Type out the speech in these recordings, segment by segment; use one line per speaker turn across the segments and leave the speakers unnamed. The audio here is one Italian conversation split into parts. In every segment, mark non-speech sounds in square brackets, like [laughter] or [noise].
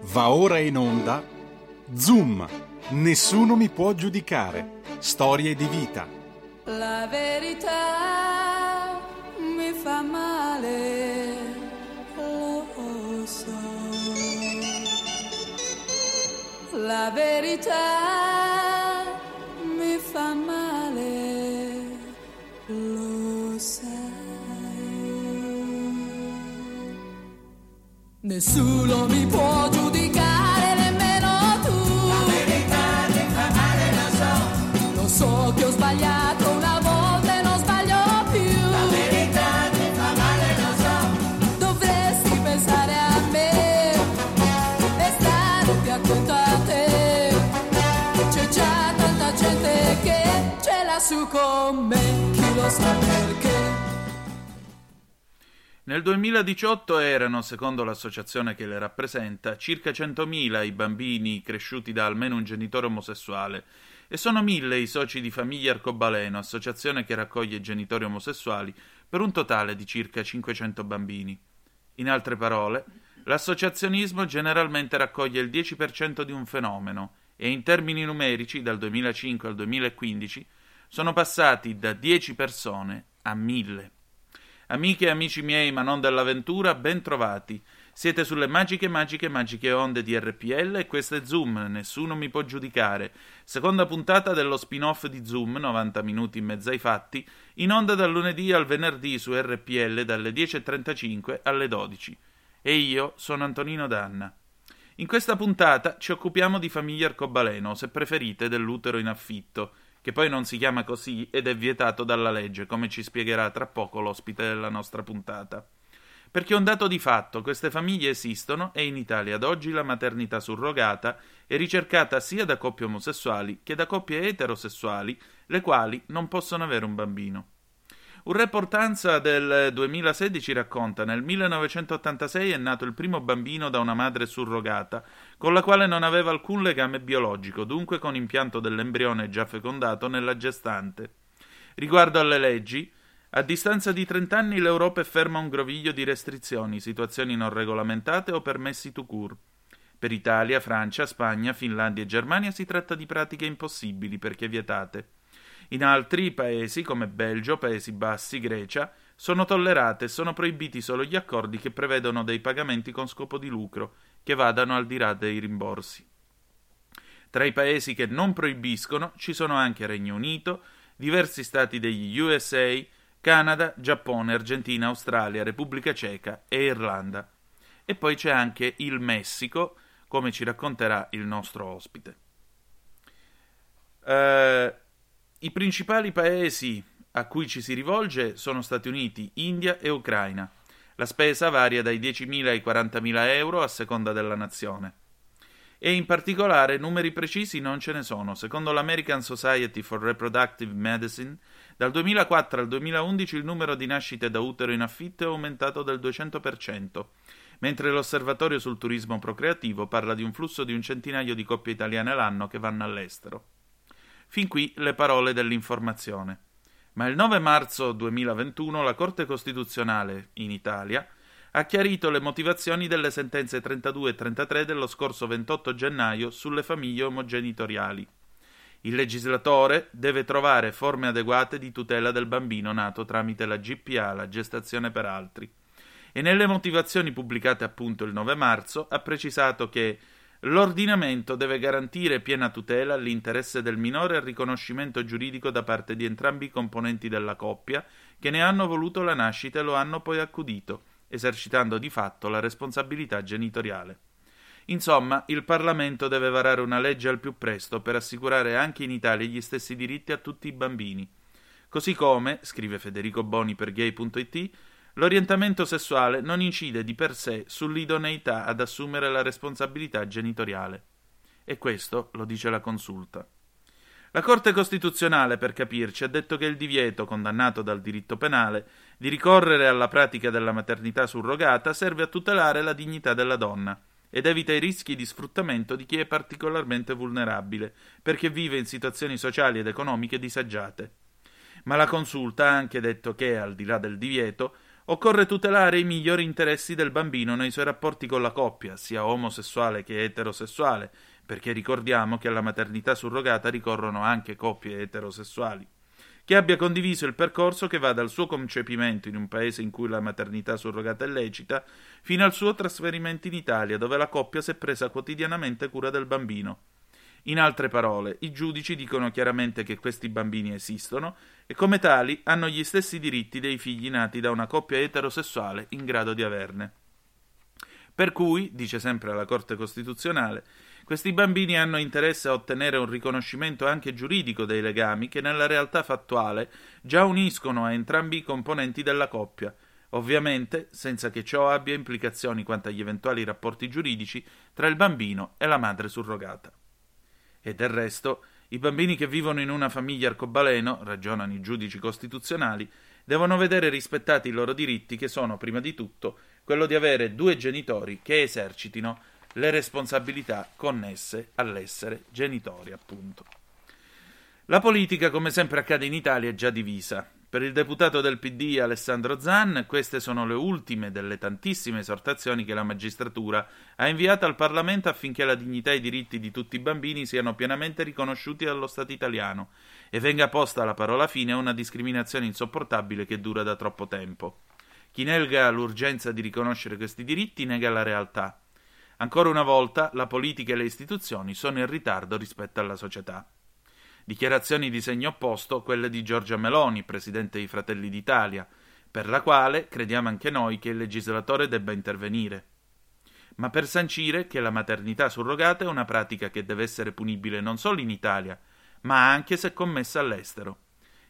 Va ora in onda Zoom, nessuno mi può giudicare. Storie di vita.
La verità mi fa male, lo so. La verità Nessuno mi può giudicare, nemmeno tu. La verità ti fa male, lo so. Lo so che ho sbagliato una volta e non sbaglio più. La verità ti fa male, lo so. Dovresti pensare a me e stare più attento a te. C'è già tanta gente che ce l'ha su con me, chi lo sa perché.
Nel 2018 erano, secondo l'associazione che le rappresenta, circa 100.000 i bambini cresciuti da almeno un genitore omosessuale e sono mille i soci di Famiglia Arcobaleno, associazione che raccoglie genitori omosessuali, per un totale di circa 500 bambini. In altre parole, l'associazionismo generalmente raccoglie il 10% di un fenomeno e in termini numerici dal 2005 al 2015 sono passati da 10 persone a 1000. Amiche e amici miei, ma non dell'avventura, ben. Siete sulle magiche, magiche, magiche onde di RPL e questo è Zoom, nessuno mi può giudicare. Seconda puntata dello spin-off di Zoom, 90 minuti in mezzo ai fatti, in onda dal lunedì al venerdì su RPL dalle 10.35 alle 12. E io sono Antonino Danna. In questa puntata ci occupiamo di famiglia arcobaleno, se preferite dell'utero in affitto, che poi non si chiama così ed è vietato dalla legge, come ci spiegherà tra poco l'ospite della nostra puntata. Perché è un dato di fatto, queste famiglie esistono e in Italia ad oggi la maternità surrogata è ricercata sia da coppie omosessuali che da coppie eterosessuali, le quali non possono avere un bambino. Un report ANSA del 2016 racconta nel 1986 è nato il primo bambino da una madre surrogata, con la quale non aveva alcun legame biologico, dunque con impianto dell'embrione già fecondato nella gestante. Riguardo alle leggi, a distanza di 30 anni l'Europa è ferma un groviglio di restrizioni, situazioni non regolamentate o permessi to cure. Per Italia, Francia, Spagna, Finlandia e Germania si tratta di pratiche impossibili perché vietate. In altri paesi, come Belgio, Paesi Bassi, Grecia, sono tollerate e sono proibiti solo gli accordi che prevedono dei pagamenti con scopo di lucro, che vadano al di là dei rimborsi. Tra i paesi che non proibiscono ci sono anche Regno Unito, diversi stati degli USA, Canada, Giappone, Argentina, Australia, Repubblica Ceca e Irlanda. E poi c'è anche il Messico, come ci racconterà il nostro ospite. Uh, I principali paesi a cui ci si rivolge sono Stati Uniti, India e Ucraina. La spesa varia dai 10.000 ai 40.000 euro a seconda della nazione. E in particolare numeri precisi non ce ne sono. Secondo l'American Society for Reproductive Medicine, dal 2004 al 2011 il numero di nascite da utero in affitto è aumentato del 200%, mentre l'Osservatorio sul turismo procreativo parla di un flusso di un centinaio di coppie italiane l'anno che vanno all'estero. Fin qui le parole dell'informazione. Ma il 9 marzo 2021 la Corte Costituzionale, in Italia, ha chiarito le motivazioni delle sentenze 32 e 33 dello scorso 28 gennaio sulle famiglie omogenitoriali. Il legislatore deve trovare forme adeguate di tutela del bambino nato tramite la GPA, la gestazione per altri. E nelle motivazioni pubblicate appunto il 9 marzo ha precisato che L'ordinamento deve garantire piena tutela all'interesse del minore e al riconoscimento giuridico da parte di entrambi i componenti della coppia che ne hanno voluto la nascita e lo hanno poi accudito, esercitando di fatto la responsabilità genitoriale. Insomma, il Parlamento deve varare una legge al più presto per assicurare anche in Italia gli stessi diritti a tutti i bambini. Così come, scrive Federico Boni per gay.it, L'orientamento sessuale non incide di per sé sull'idoneità ad assumere la responsabilità genitoriale. E questo lo dice la consulta. La Corte Costituzionale, per capirci, ha detto che il divieto, condannato dal diritto penale, di ricorrere alla pratica della maternità surrogata serve a tutelare la dignità della donna ed evita i rischi di sfruttamento di chi è particolarmente vulnerabile, perché vive in situazioni sociali ed economiche disagiate. Ma la consulta ha anche detto che, al di là del divieto, Occorre tutelare i migliori interessi del bambino nei suoi rapporti con la coppia, sia omosessuale che eterosessuale, perché ricordiamo che alla maternità surrogata ricorrono anche coppie eterosessuali. Che abbia condiviso il percorso che va dal suo concepimento in un paese in cui la maternità surrogata è lecita, fino al suo trasferimento in Italia, dove la coppia si è presa quotidianamente cura del bambino. In altre parole, i giudici dicono chiaramente che questi bambini esistono e come tali hanno gli stessi diritti dei figli nati da una coppia eterosessuale in grado di averne. Per cui, dice sempre la Corte Costituzionale, questi bambini hanno interesse a ottenere un riconoscimento anche giuridico dei legami che nella realtà fattuale già uniscono a entrambi i componenti della coppia, ovviamente senza che ciò abbia implicazioni quanto agli eventuali rapporti giuridici tra il bambino e la madre surrogata. E del resto, i bambini che vivono in una famiglia arcobaleno, ragionano i giudici costituzionali, devono vedere rispettati i loro diritti che sono, prima di tutto, quello di avere due genitori che esercitino le responsabilità connesse all'essere genitori, appunto. La politica, come sempre accade in Italia, è già divisa. Per il deputato del PD Alessandro Zan, queste sono le ultime delle tantissime esortazioni che la magistratura ha inviato al Parlamento affinché la dignità e i diritti di tutti i bambini siano pienamente riconosciuti dallo Stato italiano e venga posta la parola fine a una discriminazione insopportabile che dura da troppo tempo. Chi nega l'urgenza di riconoscere questi diritti nega la realtà. Ancora una volta la politica e le istituzioni sono in ritardo rispetto alla società. Dichiarazioni di segno opposto quelle di Giorgia Meloni, presidente di Fratelli d'Italia, per la quale crediamo anche noi che il legislatore debba intervenire. Ma per sancire che la maternità surrogata è una pratica che deve essere punibile non solo in Italia, ma anche se commessa all'estero.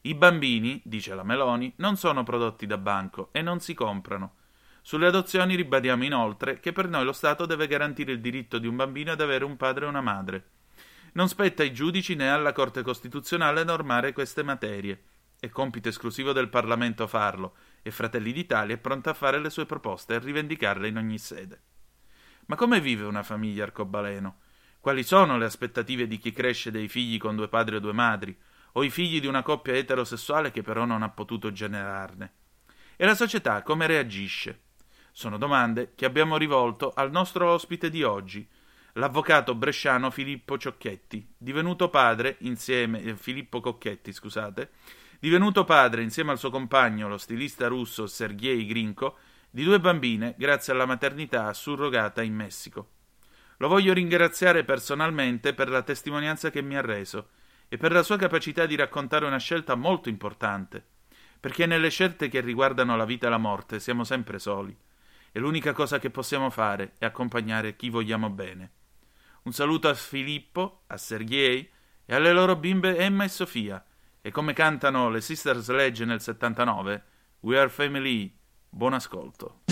I bambini, dice la Meloni, non sono prodotti da banco e non si comprano. Sulle adozioni ribadiamo inoltre che per noi lo Stato deve garantire il diritto di un bambino ad avere un padre e una madre. Non spetta ai giudici né alla Corte Costituzionale normare queste materie. È compito esclusivo del Parlamento farlo, e Fratelli d'Italia è pronta a fare le sue proposte e a rivendicarle in ogni sede. Ma come vive una famiglia arcobaleno? Quali sono le aspettative di chi cresce dei figli con due padri o due madri, o i figli di una coppia eterosessuale che però non ha potuto generarne? E la società come reagisce? Sono domande che abbiamo rivolto al nostro ospite di oggi, l'avvocato bresciano Filippo Ciocchetti, divenuto padre insieme eh, Filippo Cocchetti, scusate, divenuto padre insieme al suo compagno, lo stilista russo Sergei Grinko, di due bambine grazie alla maternità surrogata in Messico. Lo voglio ringraziare personalmente per la testimonianza che mi ha reso e per la sua capacità di raccontare una scelta molto importante, perché nelle scelte che riguardano la vita e la morte siamo sempre soli e l'unica cosa che possiamo fare è accompagnare chi vogliamo bene. Un saluto a Filippo, a Sergei e alle loro bimbe Emma e Sofia. E come cantano le Sisters Legge nel 79, We are family. Buon ascolto.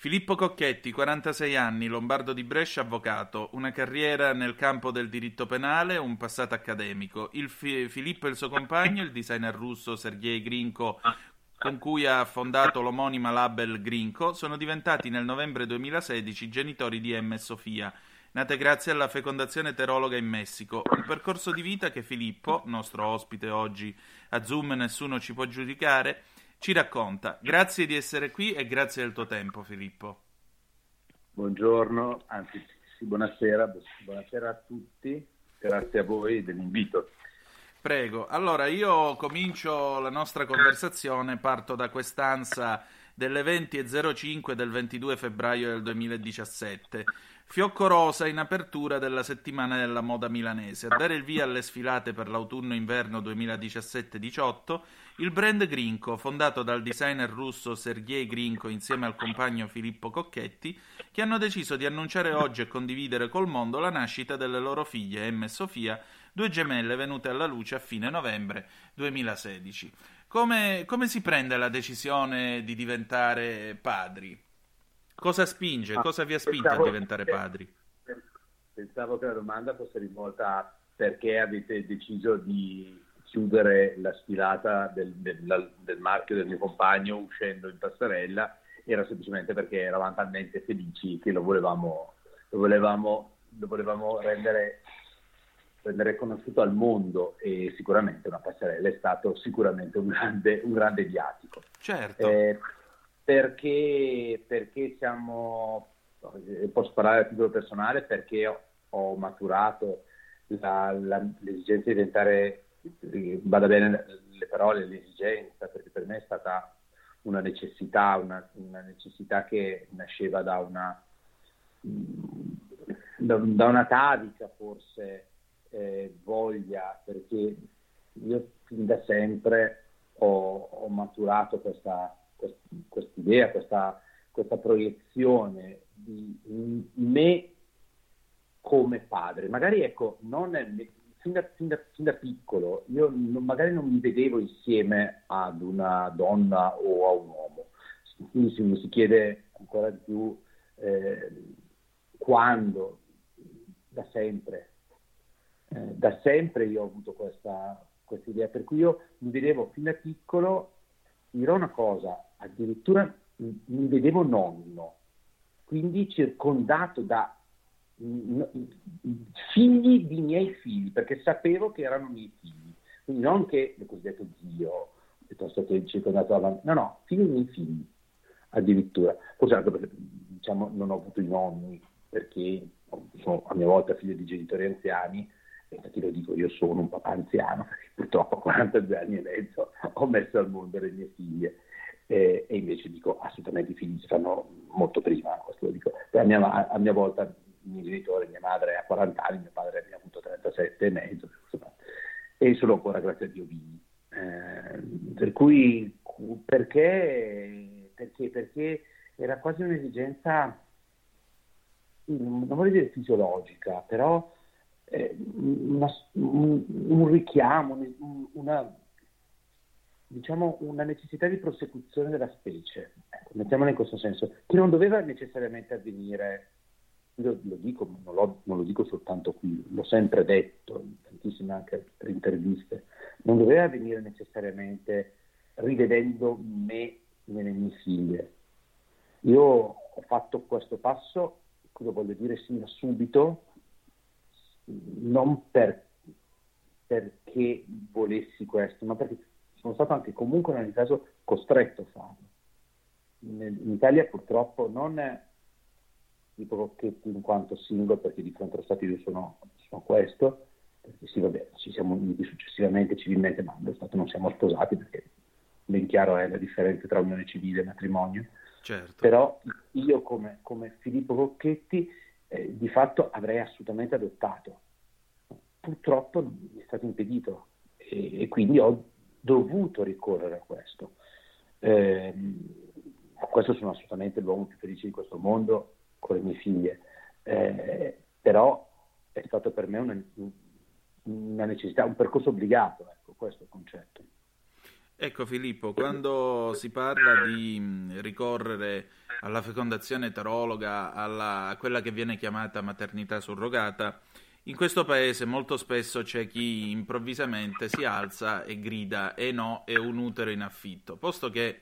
Filippo Cocchetti, 46 anni, lombardo di Brescia, avvocato, una carriera nel campo del diritto penale, un passato accademico. Il fi- Filippo e il suo compagno, il designer russo Sergei Grinko, con cui ha fondato l'omonima label Grinko, sono diventati nel novembre 2016 genitori di e Sofia, nate grazie alla fecondazione eterologa in Messico. Un percorso di vita che Filippo, nostro ospite oggi a Zoom, nessuno ci può giudicare, ci racconta. Grazie di essere qui e grazie del tuo tempo, Filippo.
Buongiorno, anzi sì, buonasera, buonasera a tutti, grazie a voi dell'invito.
Prego. Allora, io comincio la nostra conversazione, parto da quest'ansa delle 20.05 del 22 febbraio del 2017. Fiocco rosa in apertura della settimana della moda milanese. A dare il via alle sfilate per l'autunno-inverno 2017-18, il brand Grinko, fondato dal designer russo Sergei Grinko insieme al compagno Filippo Cocchetti, che hanno deciso di annunciare oggi e condividere col mondo la nascita delle loro figlie Emma e Sofia, due gemelle venute alla luce a fine novembre 2016. Come, come si prende la decisione di diventare padri? Cosa spinge?
Ah,
Cosa vi ha spinto a diventare padri?
Pensavo che la domanda fosse rivolta a perché avete deciso di chiudere la sfilata del, del- del marchio del mio compagno uscendo in passerella, era semplicemente perché eravamo talmente felici che lo volevamo, lo volevamo, lo volevamo rendere, rendere conosciuto al mondo e sicuramente una passerella è stato sicuramente un grande, un grande viatico.
Certo.
Eh, perché, perché siamo, eh, posso parlare a titolo personale, perché ho, ho maturato la- la- l'esigenza di diventare, vada bene le parole, l'esigenza, perché per me è stata una necessità, una, una necessità che nasceva da una, mm, da, da una tavica forse eh, voglia, perché io fin da sempre ho, ho maturato questa quest- idea, questa, questa proiezione di me come padre. Magari ecco, non è- fin, da, fin da- fin da piccolo, io non- magari non mi vedevo insieme ad una donna o a un uomo. Quindi si, si chiede ancora di più eh, quando, da sempre. Eh, da sempre io ho avuto questa, questa idea, per cui io mi vedevo fin da piccolo, dirò una cosa, addirittura mi vedevo nonno, quindi circondato da figli di miei figli, perché sapevo che erano miei figli, quindi non che il cosiddetto zio, piuttosto che circondato da bambini, no, no, figli dei miei figli addirittura, forse anche perché diciamo, non ho avuto i nonni, perché sono a mia volta figlio di genitori anziani, e infatti lo dico, io sono un papà anziano, [laughs] purtroppo a 42 anni e mezzo ho messo al mondo le mie figlie. E invece dico assolutamente i figli si fanno molto prima, questo lo dico. A mia, a mia volta genitori, mia madre ha 40 anni, mio padre ne ha avuto 37 e mezzo, e sono ancora grazie a Dio vivi. Eh, per cui perché, perché? Perché era quasi un'esigenza, non voglio dire fisiologica, però eh, una- un, un richiamo, un- una, diciamo, una necessità di prosecuzione della specie, ecco, mettiamola in questo senso, che non doveva necessariamente avvenire, io lo dico, non, lo- non lo dico soltanto qui, l'ho sempre detto in tantissime anche altre interviste, non doveva avvenire necessariamente rivedendo me nelle mie figlie. Io ho fatto questo passo, lo voglio dire sin da subito, non per- perché volessi questo, ma perché sono stato anche comunque in ogni caso costretto a farlo. In, in Italia purtroppo non, Filippo Rocchetti in quanto single, perché di fronte allo Stato io sono, sono questo, perché sì, vabbè, ci siamo uniti successivamente civilmente, ma allo Stato non siamo sposati perché ben chiaro è la differenza tra unione civile e matrimonio.
Certo.
Però io come, come Filippo Rocchetti eh, di fatto avrei assolutamente adottato. Purtroppo mi è stato impedito e, e quindi ho dovuto ricorrere a questo. Eh, questo sono assolutamente l'uomo più felice di questo mondo con le mie figlie, eh, però è stato per me una, una necessità, un percorso obbligato, ecco, questo concetto.
Ecco Filippo, quando si parla di ricorrere alla fecondazione eterologa, alla, a quella che viene chiamata maternità surrogata, in questo paese molto spesso c'è chi improvvisamente si alza e grida e no, è un utero in affitto, posto che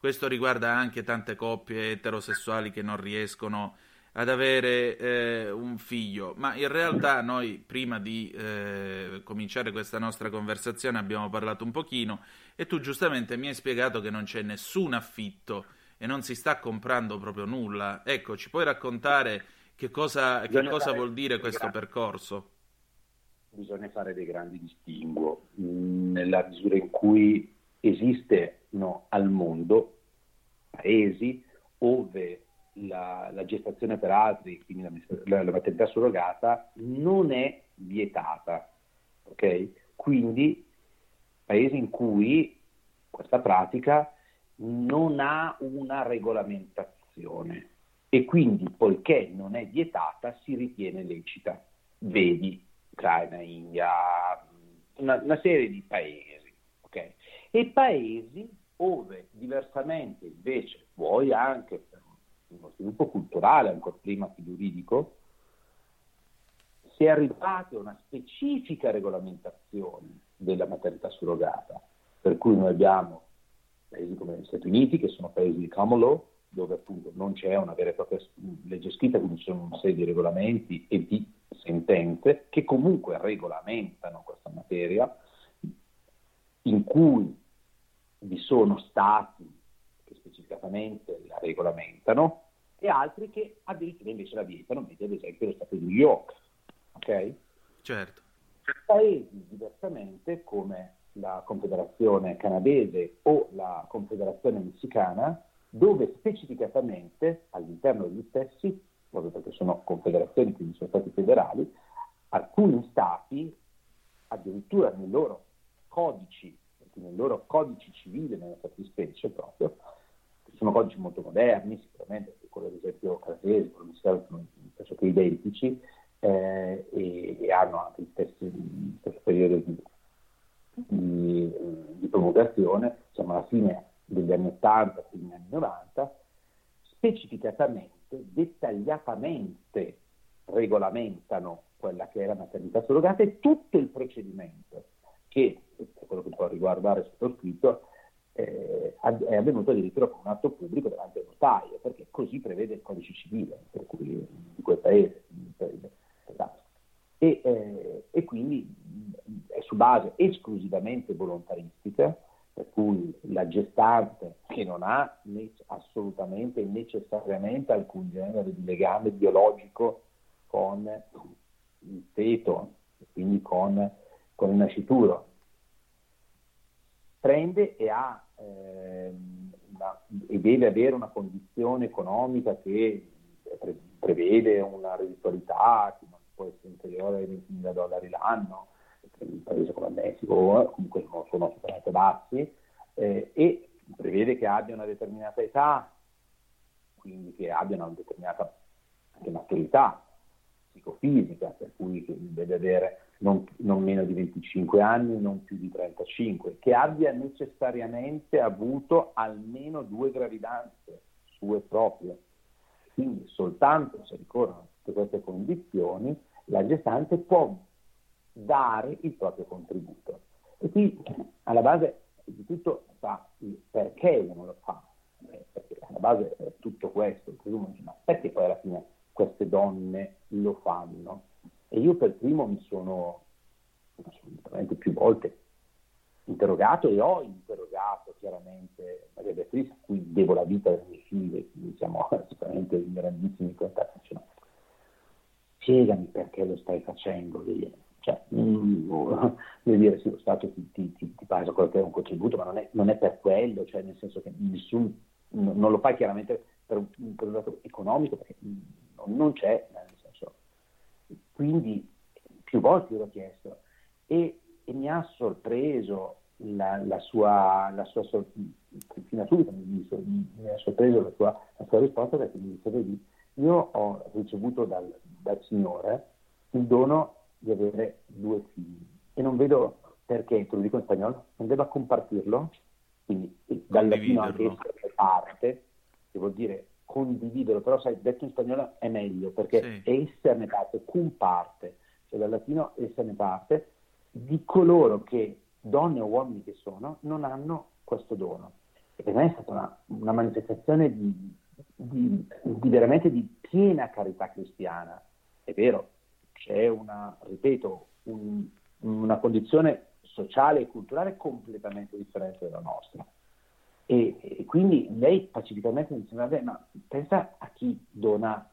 questo riguarda anche tante coppie eterosessuali che non riescono ad avere eh, un figlio, ma in realtà noi prima di eh, cominciare questa nostra conversazione abbiamo parlato un pochino e tu giustamente mi hai spiegato che non c'è nessun affitto e non si sta comprando proprio nulla. Ecco, ci puoi raccontare che cosa, che cosa vuol dire questo grandi, percorso?
Bisogna fare dei grandi distinguo mm, nella misura in cui esistono al mondo paesi dove la, la, gestazione per altri, quindi la, la, maternità surrogata, non è vietata. Okay? Quindi paesi in cui questa pratica non ha una regolamentazione e quindi poiché non è vietata si ritiene lecita. Vedi Ucraina, India, una, una serie di paesi. E paesi dove diversamente invece, vuoi anche per uno sviluppo culturale, ancora prima che giuridico, si è arrivati a una specifica regolamentazione della maternità surrogata, per cui noi abbiamo paesi come gli Stati Uniti, che sono paesi di common law, dove appunto non c'è una vera e propria legge scritta, quindi ci sono una serie di regolamenti e di sentenze che comunque regolamentano questa materia, in cui vi sono stati che specificatamente la regolamentano e altri che addirittura invece la vietano, vedi ad esempio lo Stato di New York. Ok?
Certo.
Paesi diversamente come la Confederazione canadese o la Confederazione messicana, dove specificatamente all'interno degli stessi, proprio perché sono confederazioni, quindi sono stati federali, alcuni stati addirittura nei loro codici, nel loro codice civile, nella fattispecie proprio, che sono codici molto moderni, sicuramente, quello ad esempio canadese, quello messicano sono pressoché identici, eh, e, e, hanno anche gli stessi, stesso periodo di di, di promulgazione, siamo alla fine degli anni 80, fine anni 90, specificatamente, dettagliatamente regolamentano quella che è la maternità surrogata e tutto il procedimento che, per quello che può riguardare sottoscritto, eh, è avvenuto addirittura con un atto pubblico davanti al notaio, perché così prevede il codice civile per cui, di quel paese. E, eh, e quindi è su base esclusivamente volontaristica, per cui la gestante che non ha ne- assolutamente e necessariamente alcun genere di legame biologico con il feto, quindi con, con il nascituro, prende e, ha, eh, una, e deve avere una condizione economica che pre- prevede una redditualità che non può essere inferiore ai 20.000 dollari l'anno, in un paese come il Messico comunque non sono assolutamente bassi, eh, e prevede che abbia una determinata età, quindi che abbia una determinata anche maturità psicofisica, per cui deve avere non, non, meno di 25 anni, non più di 35, che abbia necessariamente avuto almeno due gravidanze sue proprie. Quindi soltanto se ricorrono tutte queste condizioni, la gestante può dare il proprio contributo. E qui alla base di tutto sta il perché uno lo fa, eh, perché alla base è tutto questo, presumo, ma perché poi alla fine queste donne lo fanno? E io per primo mi sono assolutamente più volte interrogato e ho interrogato chiaramente Maria Beatrice, a cui devo la vita dei miei figli, quindi siamo [laughs] sicuramente in grandissimi contatti. Cioè, spiegami perché lo stai facendo. Cioè, mm, [laughs] dire, sì, lo Stato ti, ti, ti, ti paga quello che è un contributo, ma non è, non è per quello, cioè nel senso che nessun, non lo fai chiaramente per un, un dato economico, perché non c'è. Quindi più volte l'ho chiesto. E, e mi ha sorpreso la, la, sua, la sua fino a subito mi, mi, ha sorpreso la sua, la sua risposta perché mi dice, vedi, io ho ricevuto dal, dal Signore il dono di avere due figli e non vedo perché, te lo dico in spagnolo, non debba compartirlo, quindi dal latino anche essere parte, che vuol dire condividerlo, però sai, detto in spagnolo è meglio perché sì. esserne parte, cum parte, cioè dal latino esserne parte, di coloro che, donne o uomini che sono, non hanno questo dono. E per me è stata una, una manifestazione di, di, di, veramente di piena carità cristiana. È vero, c'è una, ripeto, un, una condizione sociale e culturale completamente differente dalla nostra. E, e quindi lei pacificamente dice, vabbè, ma pensa a chi dona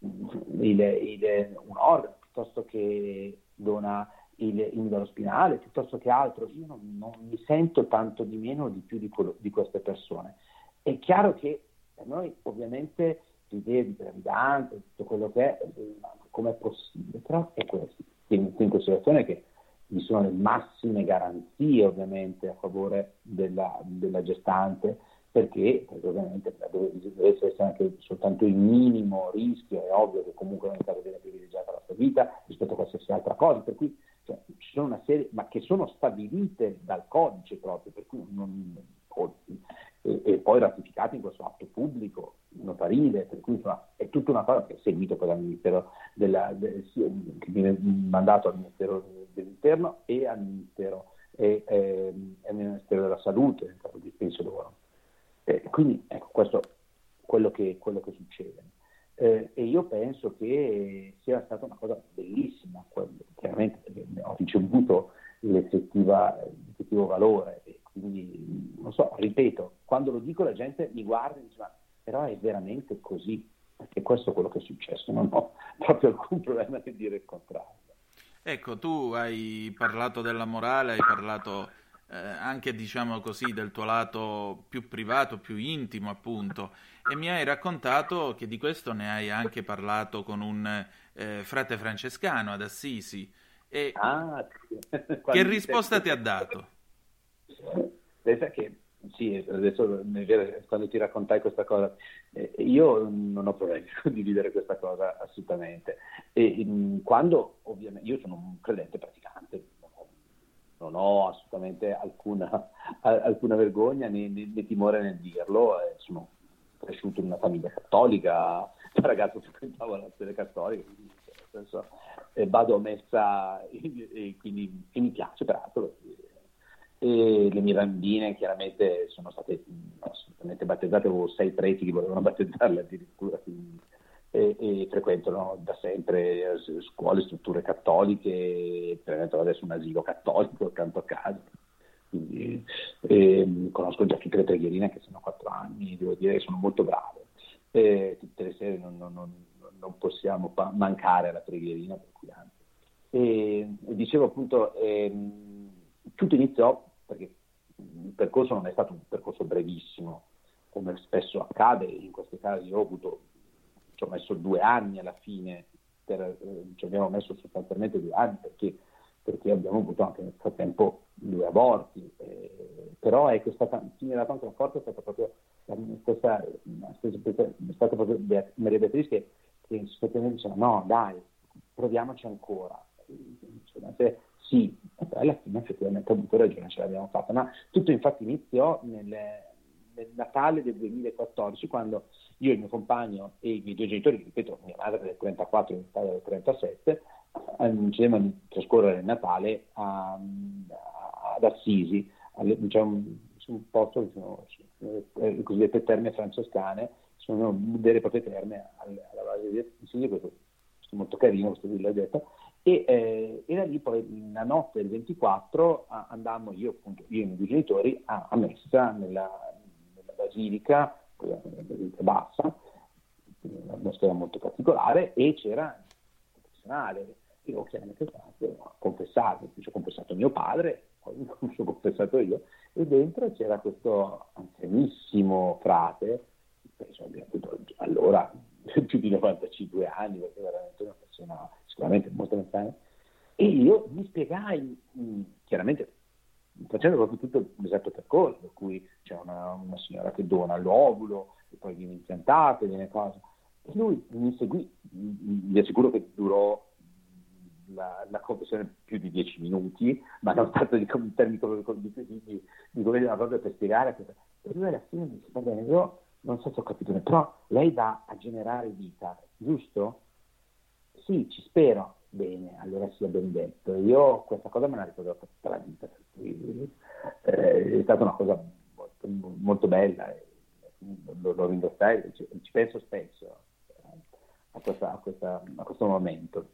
il, il, un organo piuttosto che dona il, il midollo spinale, piuttosto che altro. Io non, non, mi sento tanto di meno o di più di, quello, di queste persone. È chiaro che per noi ovviamente l'idea di gravidanza, tutto quello che è, come è possibile, però è questo. Tieni in considerazione che vi sono le massime garanzie ovviamente a favore della, della gestante, perché, perché ovviamente deve esserci anche soltanto il minimo rischio, è ovvio che comunque in caso viene privilegiata la sua vita rispetto a qualsiasi altra cosa, per cui cioè, ci sono una serie, ma che sono stabilite dal codice proprio, per cui non, e, e, poi ratificati in questo atto pubblico notarile, per cui insomma, è tutta una cosa che è seguita poi dal Ministero della, del, che viene mandato al Ministero dell'Interno e al Ministero, e, e, e al Ministero della Salute, nel caso di penso loro. Eh, quindi ecco, questo quello che, quello che succede. Eh, e io penso che sia stata una cosa bellissima, quello, chiaramente ho ricevuto l'effettivo valore e quindi non so, ripeto, quando lo dico la gente mi guarda e dice ma però è veramente così, perché questo è quello che è successo, non ho [laughs] proprio alcun problema di dire il contrario.
Ecco, tu hai parlato della morale, hai parlato eh, anche diciamo così del tuo lato più privato, più intimo appunto. E mi hai raccontato che di questo ne hai anche parlato con un eh, frate francescano ad Assisi. E
ah, [laughs]
che risposta ti ha dato? [laughs]
Pensa che sì, adesso quando ti raccontai questa cosa, eh, io non ho problemi [laughs] a condividere questa cosa assolutamente. E, quando ovviamente io sono un credente praticante, non ho assolutamente alcuna, [laughs] alcuna vergogna né, né, né, timore nel dirlo, eh, sono cresciuto in una famiglia cattolica, [laughs] da ragazzo frequentavo la sede cattolica, quindi, senso, eh, vado a messa e, e, quindi, e mi piace peraltro. E le mie bambine chiaramente sono state assolutamente battezzate, avevo sei preti che volevano [laughs] battezzarle addirittura, quindi e, e frequentano da sempre scuole, strutture cattoliche, frequentano adesso un asilo cattolico accanto a casa. Quindi, eh, conosco già tutte le preghierine che sono quattro anni, devo dire che sono molto brave. Eh, tutte le sere non, non, non, non possiamo pa- mancare alla preghierina, per cui anzi. E, dicevo appunto, ehm, tutto iniziò perché il percorso non è stato un percorso brevissimo, come spesso accade, in questi casi ho avuto ci ho messo due anni alla fine, per, eh, ci abbiamo messo sostanzialmente due anni perché, perché abbiamo avuto anche nel frattempo due aborti, eh, però ecco, è stata, chi mi ha dato anche una forza è stata proprio questa, è stata proprio Maria Beatrice che, che sostanzialmente diceva no dai, proviamoci ancora. Cioè, sì, e alla fine effettivamente ha avuto ragione, ce l'abbiamo fatta, ma tutto infatti iniziò nelle, nel Natale del 2014, quando io, il mio compagno e i miei due genitori, ripeto, mia madre del 34 e mio padre del 37, decidemmo di trascorrere il Natale a, ad Assisi, c'è un, un posto, sono, le eh, cosiddette terme francescane, sono delle proprie terme alla base di Assisi, questo è molto carino questo villeggietto, E, eh, e da lì poi la notte del 24 a, andammo io, appunto, io e i miei genitori a, a messa nella, nella basilica, quella basilica bassa, un'atmosfera molto particolare e c'era un confessionale. Io chiaramente ho confessato, ci ho confessato mio padre, poi [laughs] mi sono confessato io, e dentro c'era questo anzianissimo frate, penso avuto allora più di 95 anni, perché veramente una persona sicuramente molto anziana, e io mi spiegai, mm, chiaramente facendo proprio tutto l'esatto percorso, per cui c'è una, una signora che dona l'ovulo, e poi viene impiantato, viene cosa. E lui mi seguì, vi assicuro che durò la, la confessione più di dieci minuti, ma non tanto di, in termini di, di, di, di come proprio per spiegare. E lui alla fine mi disse, va bene, io non so se ho capito, però lei va a generare vita, giusto? Sì, ci spero. Bene, allora sia ben detto. Io questa cosa me la ricordo tutta la vita, eh, è stata una cosa molto, molto bella, e lo, lo ringraziai, ci, ci, penso spesso eh, a, questa, a, questa, a questo momento.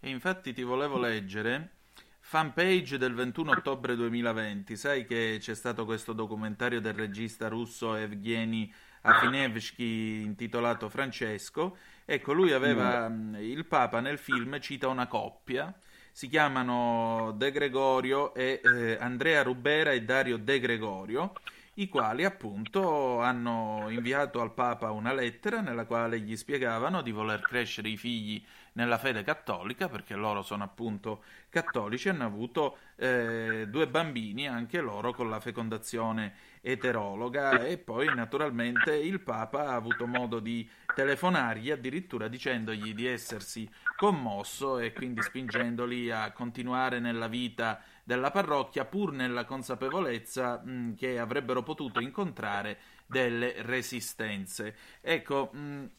E infatti ti volevo leggere fanpage del 21 ottobre 2020. Sai che c'è stato questo documentario del regista russo Evgeny Afinevsky intitolato Francesco. Ecco, lui aveva mm. il Papa nel film cita una coppia. Si chiamano De Gregorio e eh, Andrea Rubera e Dario De Gregorio i quali appunto hanno inviato al Papa una lettera nella quale gli spiegavano di voler crescere i figli nella fede cattolica, perché loro sono appunto cattolici, hanno avuto eh, due bambini anche loro con la fecondazione eterologa. E poi naturalmente il Papa ha avuto modo di telefonargli addirittura dicendogli di essersi commosso e quindi spingendoli a continuare nella vita della parrocchia pur nella consapevolezza mh, che avrebbero potuto incontrare delle resistenze. Ecco, mh,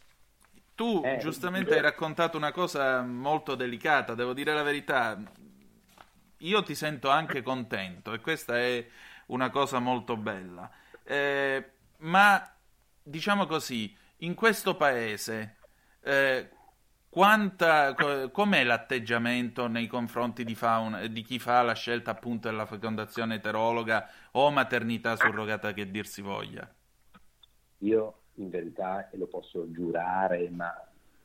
tu eh, giustamente eh. hai raccontato una cosa molto delicata, devo dire la verità. Io ti sento anche contento e questa è una cosa molto bella. Eh, ma diciamo così, in questo paese eh, quanta, com'è l'atteggiamento nei confronti di, fauna, di, chi fa la scelta appunto della fecondazione eterologa o maternità surrogata che dir si voglia?
Io in verità, e lo posso giurare, ma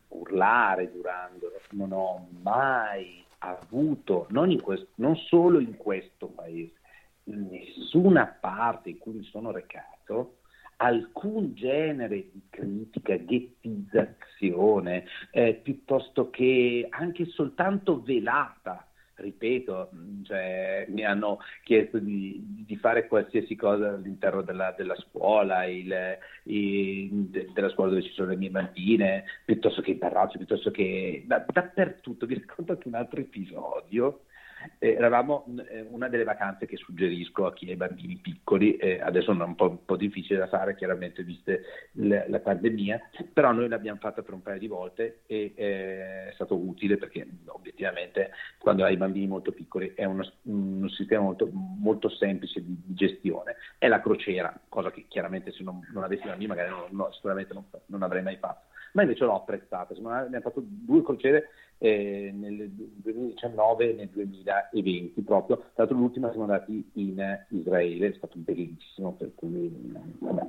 urlare giurandolo, non ho mai avuto, non, questo, non solo in questo paese, in nessuna parte in cui mi sono recato, alcun genere di critica, ghettizzazione, eh, piuttosto che anche soltanto velata ripeto, cioè, mi hanno chiesto di, di, fare qualsiasi cosa all'interno della, della scuola, il, il, della scuola dove ci sono le mie bambine, piuttosto che in parrocchia, piuttosto che da, dappertutto. Vi racconto anche un altro episodio eh, eravamo eh, una delle vacanze che suggerisco a chi ha i bambini piccoli, eh, adesso è un po', un po', difficile da fare chiaramente viste l- la pandemia, però noi l'abbiamo fatta per un paio di volte e eh, è stato utile perché obiettivamente quando hai bambini molto piccoli è uno, un sistema molto, molto semplice di, di, gestione. È la crociera, cosa che chiaramente se non, non avessi bambini magari non, no, sicuramente non, non avrei mai fatto ma invece l'ho apprezzata. Abbiamo fatto due crociere eh, nel 2019 e nel 2020 proprio. Tra l'altro l'ultima siamo andati in Israele, è stato bellissimo, per cui vabbè,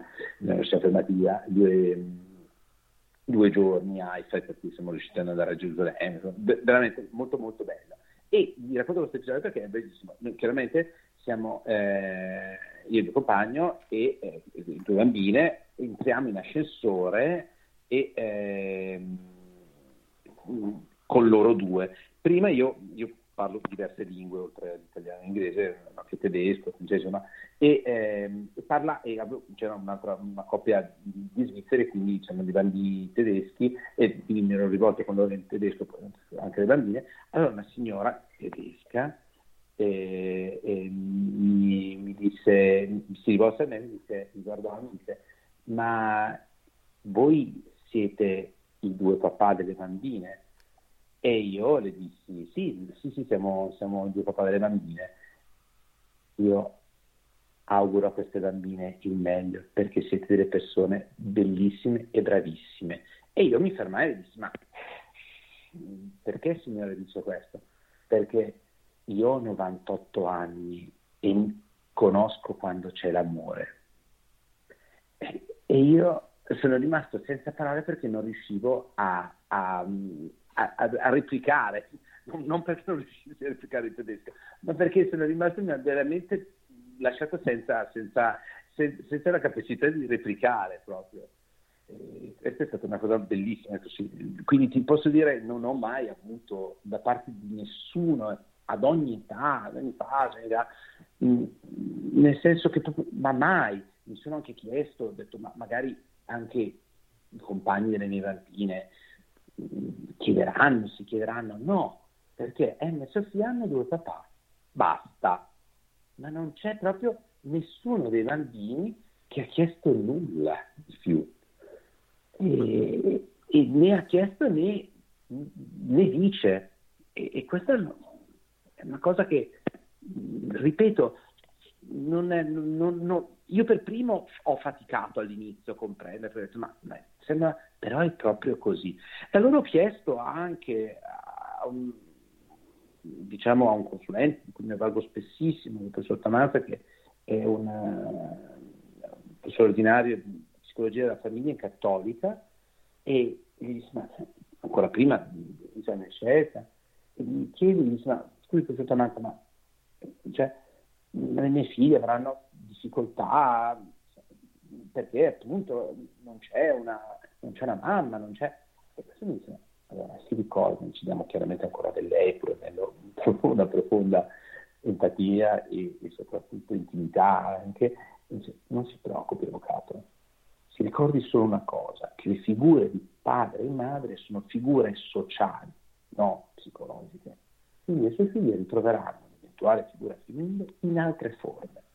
ci siamo fermati via due, due giorni a Haifa perché siamo riusciti ad andare a Gerusalemme, veramente molto molto bella. E vi racconto questo episodio perché è bellissimo. Noi, chiaramente siamo eh, io e il mio compagno e eh, due bambine, entriamo in ascensore e eh, con loro due. Prima io, io, parlo diverse lingue, oltre all'italiano e inglese, anche tedesco, francese, ma, e, eh, parla, e c'era una coppia di, svizzeri, quindi diciamo di bambini tedeschi, e quindi mi ero rivolto con loro in tedesco, anche le bambine. Allora una signora tedesca eh, mi, mi, disse, si rivolse a me, mi, disse, mi guardò mi disse, ma voi siete i due papà delle bambine? E io le dissi, sì, sì, sì, siamo, siamo due papà delle bambine. Io auguro a queste bambine il meglio perché siete delle persone bellissime e bravissime. E io mi fermai e dissi, ma perché signore dice questo? perché io ho 98 anni e conosco quando c'è l'amore. E io sono rimasto senza parole perché non riuscivo a, a, a, a replicare, non perché non riuscissi a replicare in tedesco, ma perché sono rimasto veramente lasciato senza, senza, senza la capacità di replicare proprio. Questa è stata una cosa bellissima. Quindi ti posso dire, non ho mai avuto da parte di nessuno, ad ogni età, ad ogni fase, mm, nel senso che, ma mai, mi sono anche chiesto, ho detto, ma magari anche i compagni delle mie bambine chiederanno, si chiederanno, no, perché e Sofia hanno due papà, basta, ma non c'è proprio nessuno dei bambini che ha chiesto nulla di più. E, e né ha chiesto né, né dice. E, e questa è una cosa che, ripeto, non è, non, non, io per primo ho faticato all'inizio a comprendere, ho detto, ma, ma sembra, però è proprio così. Allora ho chiesto anche a un, diciamo, a un consulente, di cui mi avvalgo spessissimo, il professor Tamazza, che è un professore ordinario di psicologia della famiglia cattolica, e gli disse, ma ancora prima di esame scelta, e gli chiedi, gli ma scusi professor Tamazza, ma cioè, le mie figlie avranno difficoltà perché appunto non c'è una, non c'è una mamma, non c'è... E questo mi dice, allora si ricorda, ci diamo chiaramente ancora di lei, pur avendo una profonda empatia e, e, soprattutto intimità anche, dice, non si preoccupi avvocato, si ricordi solo una cosa, che le figure di padre e madre sono figure sociali, non psicologiche. Quindi le sue figlie ritroveranno l'eventuale figura femminile in altre forme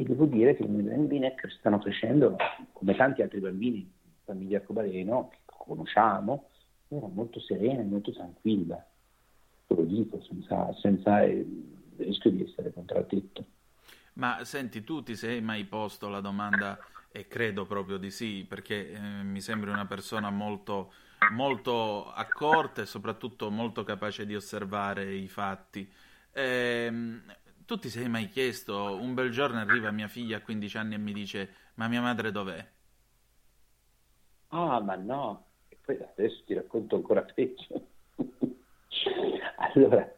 e devo dire che le mie bambine stanno crescendo come tanti altri bambini, famiglia arcobaleno, che conosciamo, era molto serena e molto tranquilla, te lo dico, senza, senza il rischio di essere contraddetto.
Ma senti, tu ti sei mai posto la domanda, e credo proprio di sì, perché eh, mi sembri una persona molto, molto accorta e soprattutto molto capace di osservare i fatti. Eh, tu ti sei mai chiesto, un bel giorno arriva mia figlia a 15 anni e mi dice, ma mia madre dov'è?
Ah, ma no, e poi adesso ti racconto ancora peggio. [laughs] allora,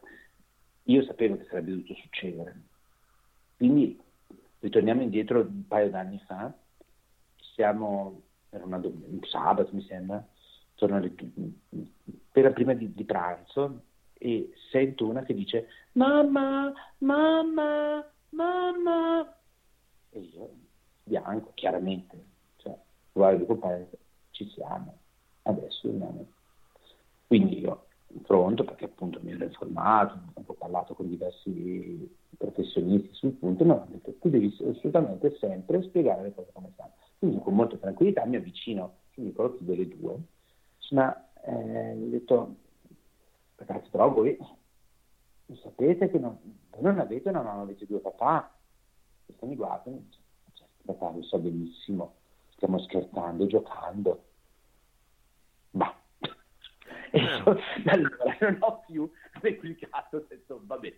io sapevo che sarebbe dovuto succedere. Quindi ritorniamo indietro un paio d'anni fa, siamo, era una, un sabato mi sembra, torno per la prima di, di pranzo, e sento una che dice mamma, mamma, mamma. E io, bianco, chiaramente, cioè, guardo il compagno ci siamo, adesso andiamo. Quindi io, pronto, perché appunto mi ero informato, ho parlato con diversi professionisti sul punto, mi hanno detto tu devi assolutamente sempre spiegare le cose come stanno. Quindi con molta tranquillità mi avvicino sul piccolo delle due, ma eh, ho detto ragazzi, però voi sapete che non, non avete una mamma, avete due papà. Questo mi guardano e dice, cioè, papà lo so benissimo, stiamo scherzando, giocando. Ma [laughs] e io, allora non ho più replicato, ho detto, vabbè,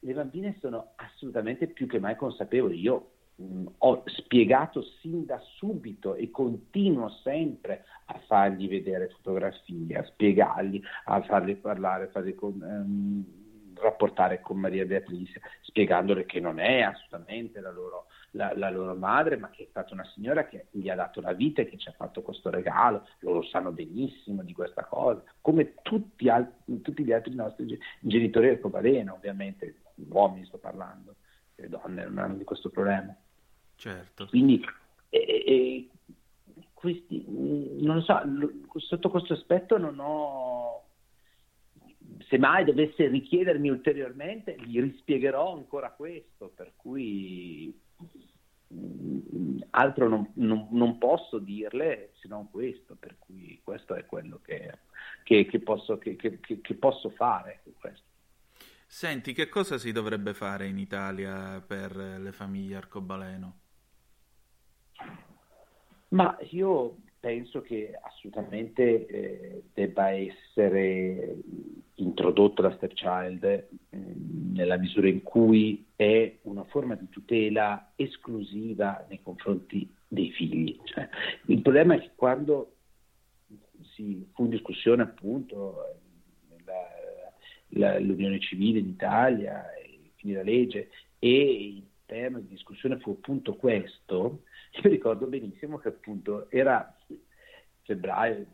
le bambine sono assolutamente più che mai consapevoli. Io mh, ho spiegato sin da subito e continuo sempre a fargli vedere fotografie, a spiegargli, a farli parlare, a farli con, ehm, rapportare con Maria Beatrice, spiegandole che non è assolutamente la loro, la, la loro, madre, ma che è stata una signora che gli ha dato la vita e che ci ha fatto questo regalo, loro sanno benissimo di questa cosa, come tutti, altri, tutti gli altri nostri genitori del Cobaleno, ovviamente, uomini sto parlando, le donne non hanno di questo problema.
Certo.
Quindi e, e, questi, non lo so, sotto questo aspetto non ho, se mai dovesse richiedermi ulteriormente, gli rispiegherò ancora questo, per cui mm, altro non, non, non, posso dirle se non questo, per cui questo è quello che, che, che, posso, che posso, fare.
Senti, che cosa si dovrebbe fare in Italia per le famiglie arcobaleno?
Ma io penso che assolutamente eh, debba essere introdotto la stepchild eh, nella misura in cui è una forma di tutela esclusiva nei confronti dei figli. Cioè, il problema è che quando si fu in discussione appunto la, la, l'unione civile in Italia, quindi la legge, e il tema di discussione fu appunto questo, io ricordo benissimo che appunto era febbraio,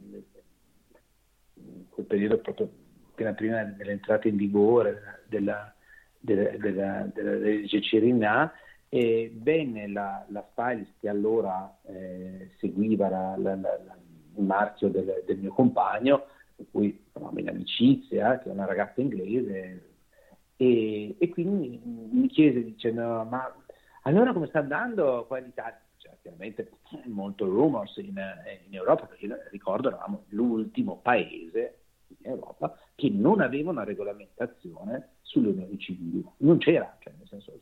quel periodo proprio appena prima dell'entrata in vigore della, della, della, della legge Cirinà, e venne la, la stylist che allora eh, seguiva la, la, il marchio del, del, mio compagno, per cui eravamo in amicizia, che è una ragazza inglese, e, e quindi mi chiese dicendo ma allora come sta andando qua in Italia? Chiaramente molto rumors in, in Europa, perché ricordo eravamo l'ultimo paese in Europa che non aveva una regolamentazione sulle unioni civili. Non c'era, cioè nel senso,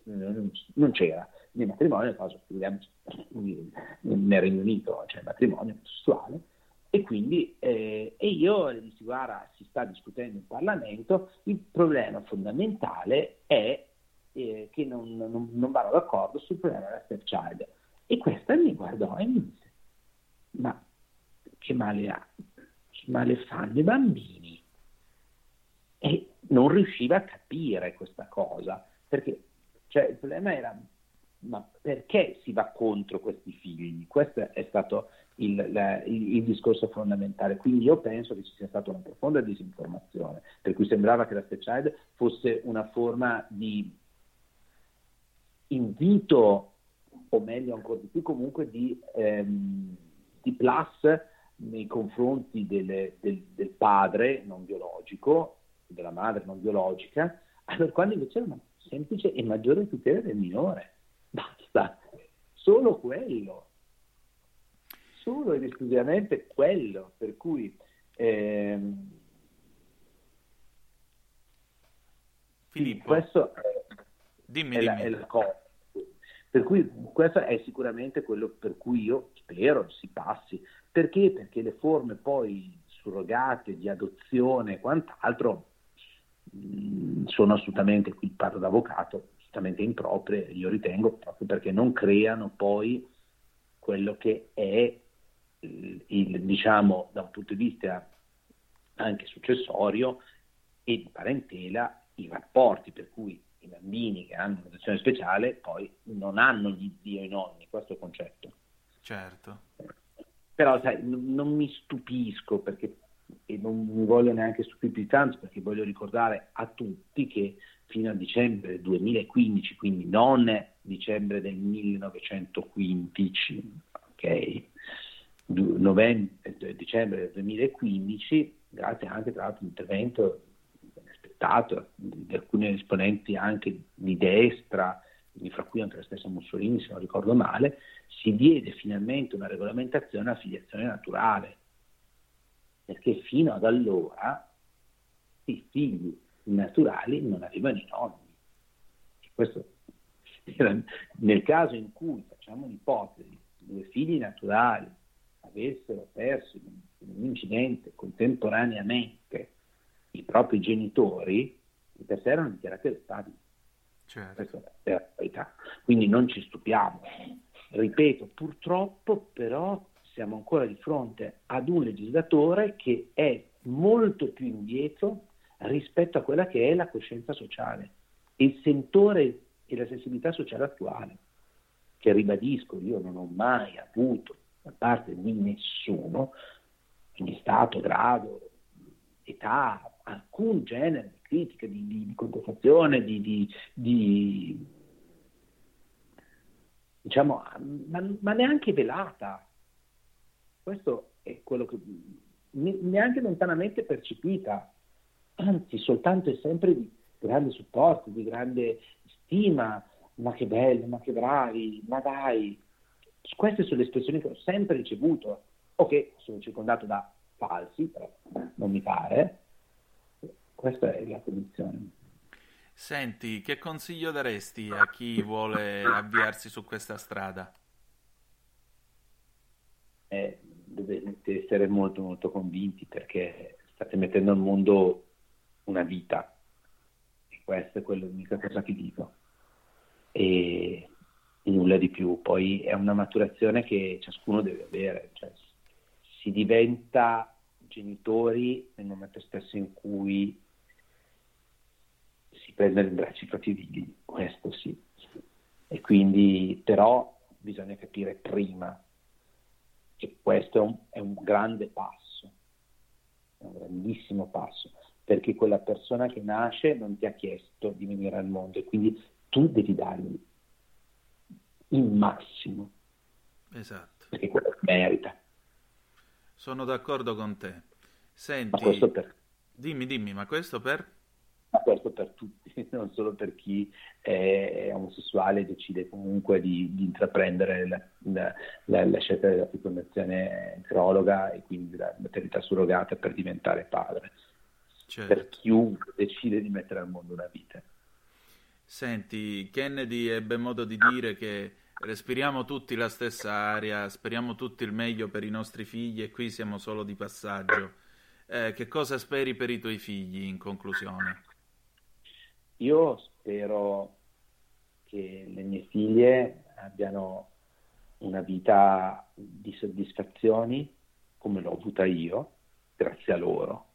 non c'era né matrimonio, cosa figuriamoci nel Regno Unito, cioè matrimonio sessuale, e quindi eh, e io gli dissi guarda si sta discutendo in Parlamento, il problema fondamentale è eh, che non, non, non, vanno d'accordo sul problema della stepchild. E questa mi guardò e mi disse ma che male ha? Che male fanno i bambini? E non riusciva a capire questa cosa, perché cioè, il problema era ma perché si va contro questi figli? Questo è stato il, la, il, il, discorso fondamentale. Quindi io penso che ci sia stata una profonda disinformazione, per cui sembrava che la stepchild fosse una forma di invito, o meglio ancora di più, comunque di, ehm, di plus nei confronti delle, del, del, padre non biologico, della madre non biologica, allora quando invece era una semplice e maggiore tutela del minore. Basta, solo quello solo ed esclusivamente quello, per cui ehm,
Filippo,
questo è,
dimmi,
è,
dimmi.
La, è la cosa. Per cui questo è sicuramente quello per cui io spero si passi. Perché? Perché le forme poi surrogate di adozione e quant'altro mh, sono assolutamente, qui parlo da avvocato, assolutamente improprie, io ritengo, proprio perché non creano poi quello che è il, diciamo, da un punto di vista anche successorio e di parentela i rapporti per cui i bambini che hanno un'educazione speciale poi non hanno gli zio e i nonni, questo è il concetto.
Certo.
Però sai, n- non mi stupisco perché e non mi voglio neanche stupire più tanto perché voglio ricordare a tutti che fino a dicembre 2015, quindi non dicembre del 1915, ok? novembre, eh, dicembre del 2015, grazie anche tra l'altro all'intervento aspettato di alcuni esponenti anche di destra, fra cui anche la stessa Mussolini se non ricordo male, si diede finalmente una regolamentazione alla filiazione naturale, perché fino ad allora i figli naturali non avevano i nonni. Questo nel caso in cui facciamo un'ipotesi, due figli naturali avessero perso in un incidente contemporaneamente i propri genitori, di per sé erano dichiarati arrestabili.
Certo.
Quindi non ci stupiamo. Ripeto, purtroppo però siamo ancora di fronte ad un legislatore che è molto più indietro rispetto a quella che è la coscienza sociale, il sentore e la sensibilità sociale attuale, che ribadisco, io non ho mai avuto da parte di nessuno, quindi stato, grado, età, alcun genere di critica, di, di, di contestazione, di, di, diciamo, ma, ma, neanche velata. Questo è quello che neanche lontanamente percepita, anzi soltanto e sempre di grande supporto, di grande stima, ma che bello, ma che bravi, ma dai, queste sono le espressioni che ho sempre ricevuto, ok, sono circondato da falsi, però non mi pare. Questa è la condizione.
Senti, che consiglio daresti a chi vuole avviarsi su questa strada?
Eh, essere molto molto convinti perché state mettendo al mondo una vita e questa è l'unica cosa che dico e, e nulla di più poi è una maturazione che ciascuno deve avere cioè, si diventa genitori nel momento stesso in cui si prendono in braccio i propri figli questo sì e quindi però bisogna capire prima che questo è un, è un grande passo, è un grandissimo passo, perché quella persona che nasce non ti ha chiesto di venire al mondo e quindi tu devi dargli il massimo.
Esatto.
Perché quello merita.
Sono d'accordo con te. Senti,
ma questo per...
dimmi, dimmi, ma questo per?
Ma questo per tutti, non solo per chi è omosessuale e decide comunque di, di intraprendere la, la, la, la, scelta della fecondazione enterologa e quindi la maternità surrogata per diventare padre. Certo. Per chiunque decide di mettere al mondo una vita.
Senti, Kennedy ebbe modo di dire che respiriamo tutti la stessa aria, speriamo tutti il meglio per i nostri figli e qui siamo solo di passaggio. Eh, che cosa speri per i tuoi figli in conclusione?
Io spero che le mie figlie abbiano una vita di soddisfazioni come l'ho avuta io, grazie a loro,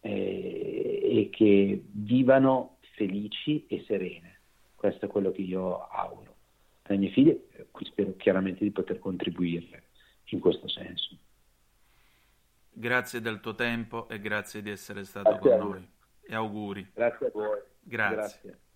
e, e che vivano felici e serene. Questo è quello che io auguro. Alle mie figlie qui spero chiaramente di poter contribuire in questo senso.
Grazie del tuo tempo e grazie di essere stato grazie con noi. E auguri.
Grazie a voi.
Grazie. Grazie.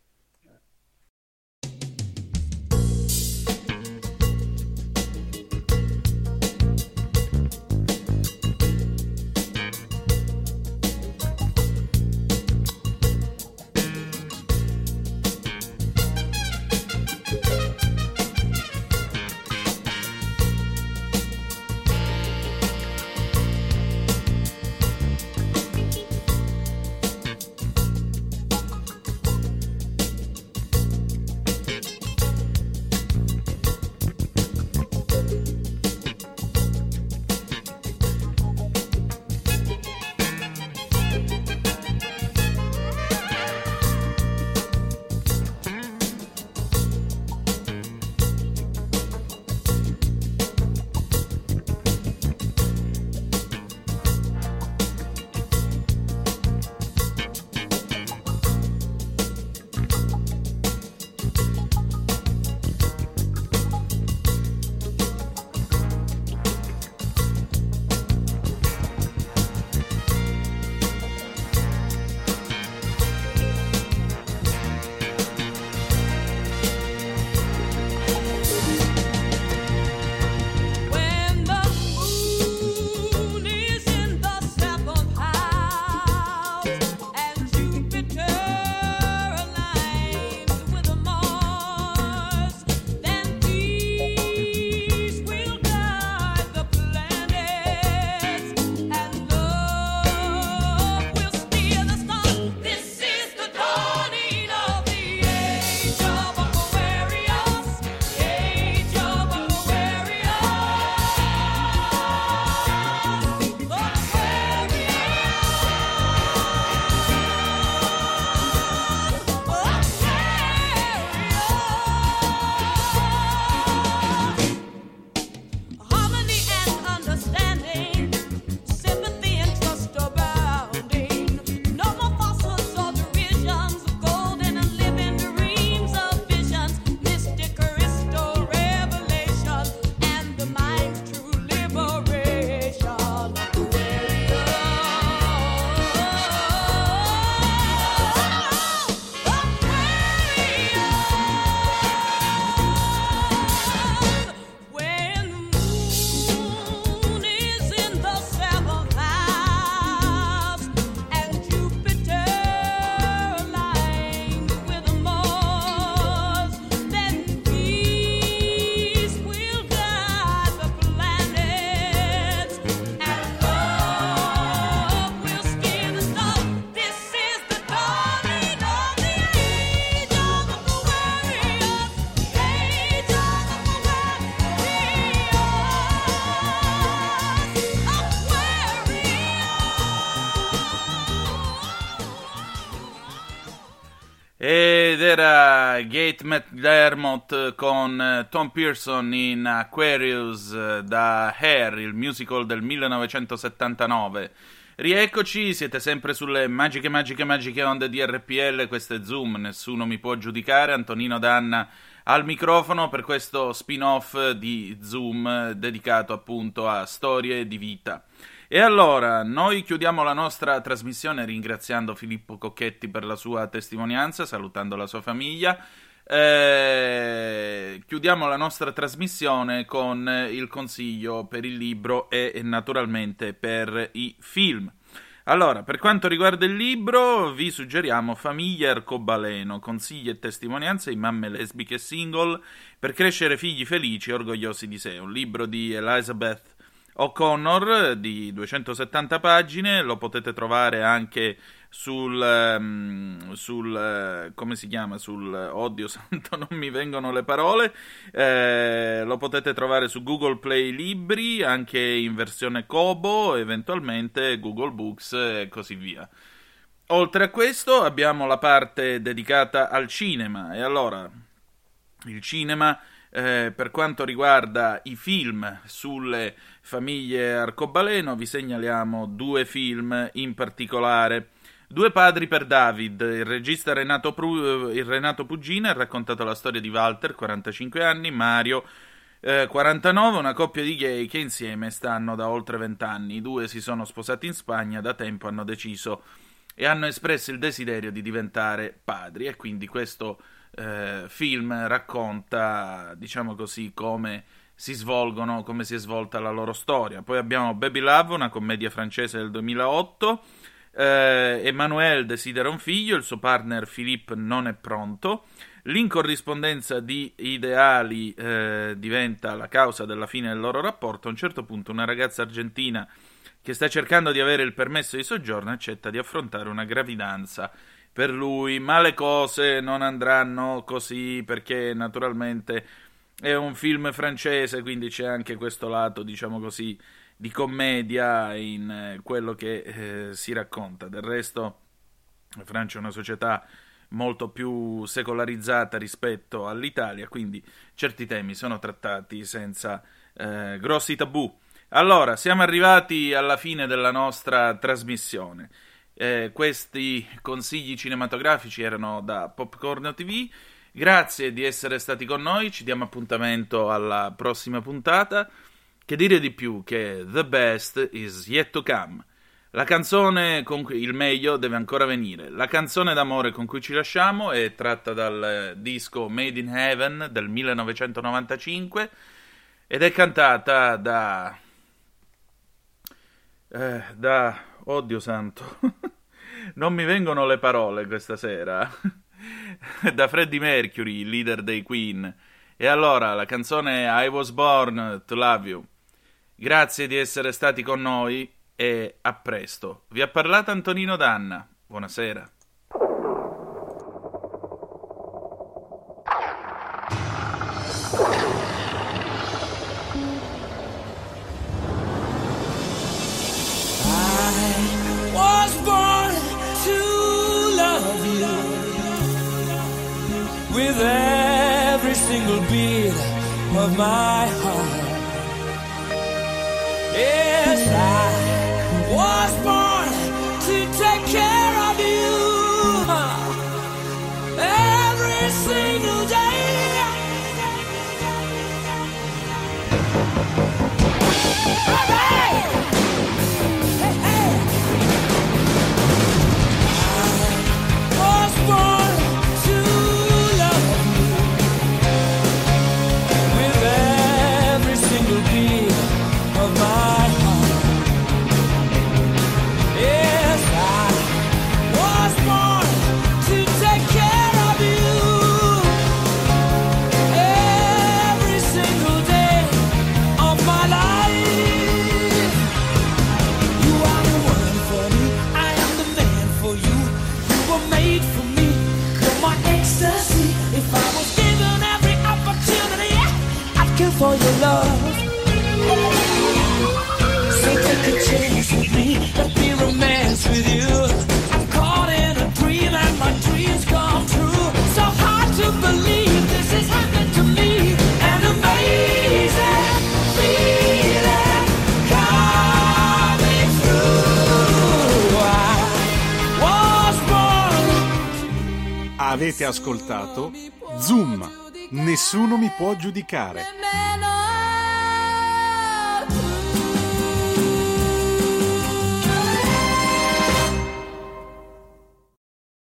Gate McDermott con eh, Tom Pearson in Aquarius eh, da Hair, il musical del 1979. Rieccoci, siete sempre sulle magiche, magiche, magiche onde di RPL, questo è Zoom, nessuno mi può giudicare, Antonino Danna al microfono per questo spin-off di Zoom dedicato appunto a storie di vita. E allora, noi chiudiamo la nostra trasmissione ringraziando Filippo Cocchetti per la sua testimonianza, salutando la sua famiglia. Eh, chiudiamo la nostra trasmissione con il consiglio per il libro e, e naturalmente per i film. Allora, per quanto riguarda il libro, vi suggeriamo Famiglia Arcobaleno, consigli e testimonianze di mamme lesbiche single per crescere figli felici e orgogliosi di sé. Un libro di Elizabeth O'Connor di 270 pagine, lo potete trovare anche sul, um, sul uh, come si chiama? Sul oddio [laughs] santo non mi vengono le parole. Eh, lo potete trovare su Google Play Libri anche in versione Kobo eventualmente Google Books e così via. Oltre a questo abbiamo la parte dedicata al cinema. E allora il cinema eh, per quanto riguarda i film sulle famiglie arcobaleno, vi segnaliamo due film in particolare. Due padri per David, il regista Renato, Pru- il Renato Pugina ha raccontato la storia di Walter, 45 anni, Mario, eh, 49, una coppia di gay che insieme stanno da oltre 20 anni. I due si sono sposati in Spagna, da tempo hanno deciso e hanno espresso il desiderio di diventare padri e quindi questo eh, film racconta, diciamo così, come si svolgono, come si è svolta la loro storia. Poi abbiamo Baby Love, una commedia francese del 2008. Eh, Emmanuel desidera un figlio, il suo partner Philippe non è pronto. L'incorrispondenza di ideali eh, diventa la causa della fine del loro rapporto. A un certo punto una ragazza argentina che sta cercando di avere il permesso di soggiorno accetta di affrontare una gravidanza per lui, ma le cose non andranno così perché naturalmente è un film francese, quindi c'è anche questo lato, diciamo così, di commedia in eh, quello che eh, si racconta. Del resto, la Francia è una società molto più secolarizzata rispetto all'Italia, quindi certi temi sono trattati senza eh, grossi tabù. Allora, siamo arrivati alla fine della nostra trasmissione. Eh, questi consigli cinematografici erano da Popcorn TV. Grazie di essere stati con noi, ci diamo appuntamento alla prossima puntata. Che dire di più che The Best is yet to come. La canzone con cui il meglio deve ancora venire. La canzone d'amore con cui ci lasciamo è tratta dal disco Made in Heaven del 1995 ed è cantata da eh, da oddio santo [laughs] non mi vengono le parole questa sera [laughs] da Freddie Mercury, leader dei Queen. E allora la canzone I Was Born to Love You. Grazie di essere stati con noi e a presto. Vi ha parlato Antonino Danna. Buonasera.
with every single beat of my heart. Yes, I was born to take care of you every single day. for your love. So take a chance with me, let me romance with you. I'm caught in a dream and my dreams come true. So hard to believe this has happened to me. An amazing feeling coming through. I was born.
Avete ascoltato Zoom. Nessuno mi può giudicare.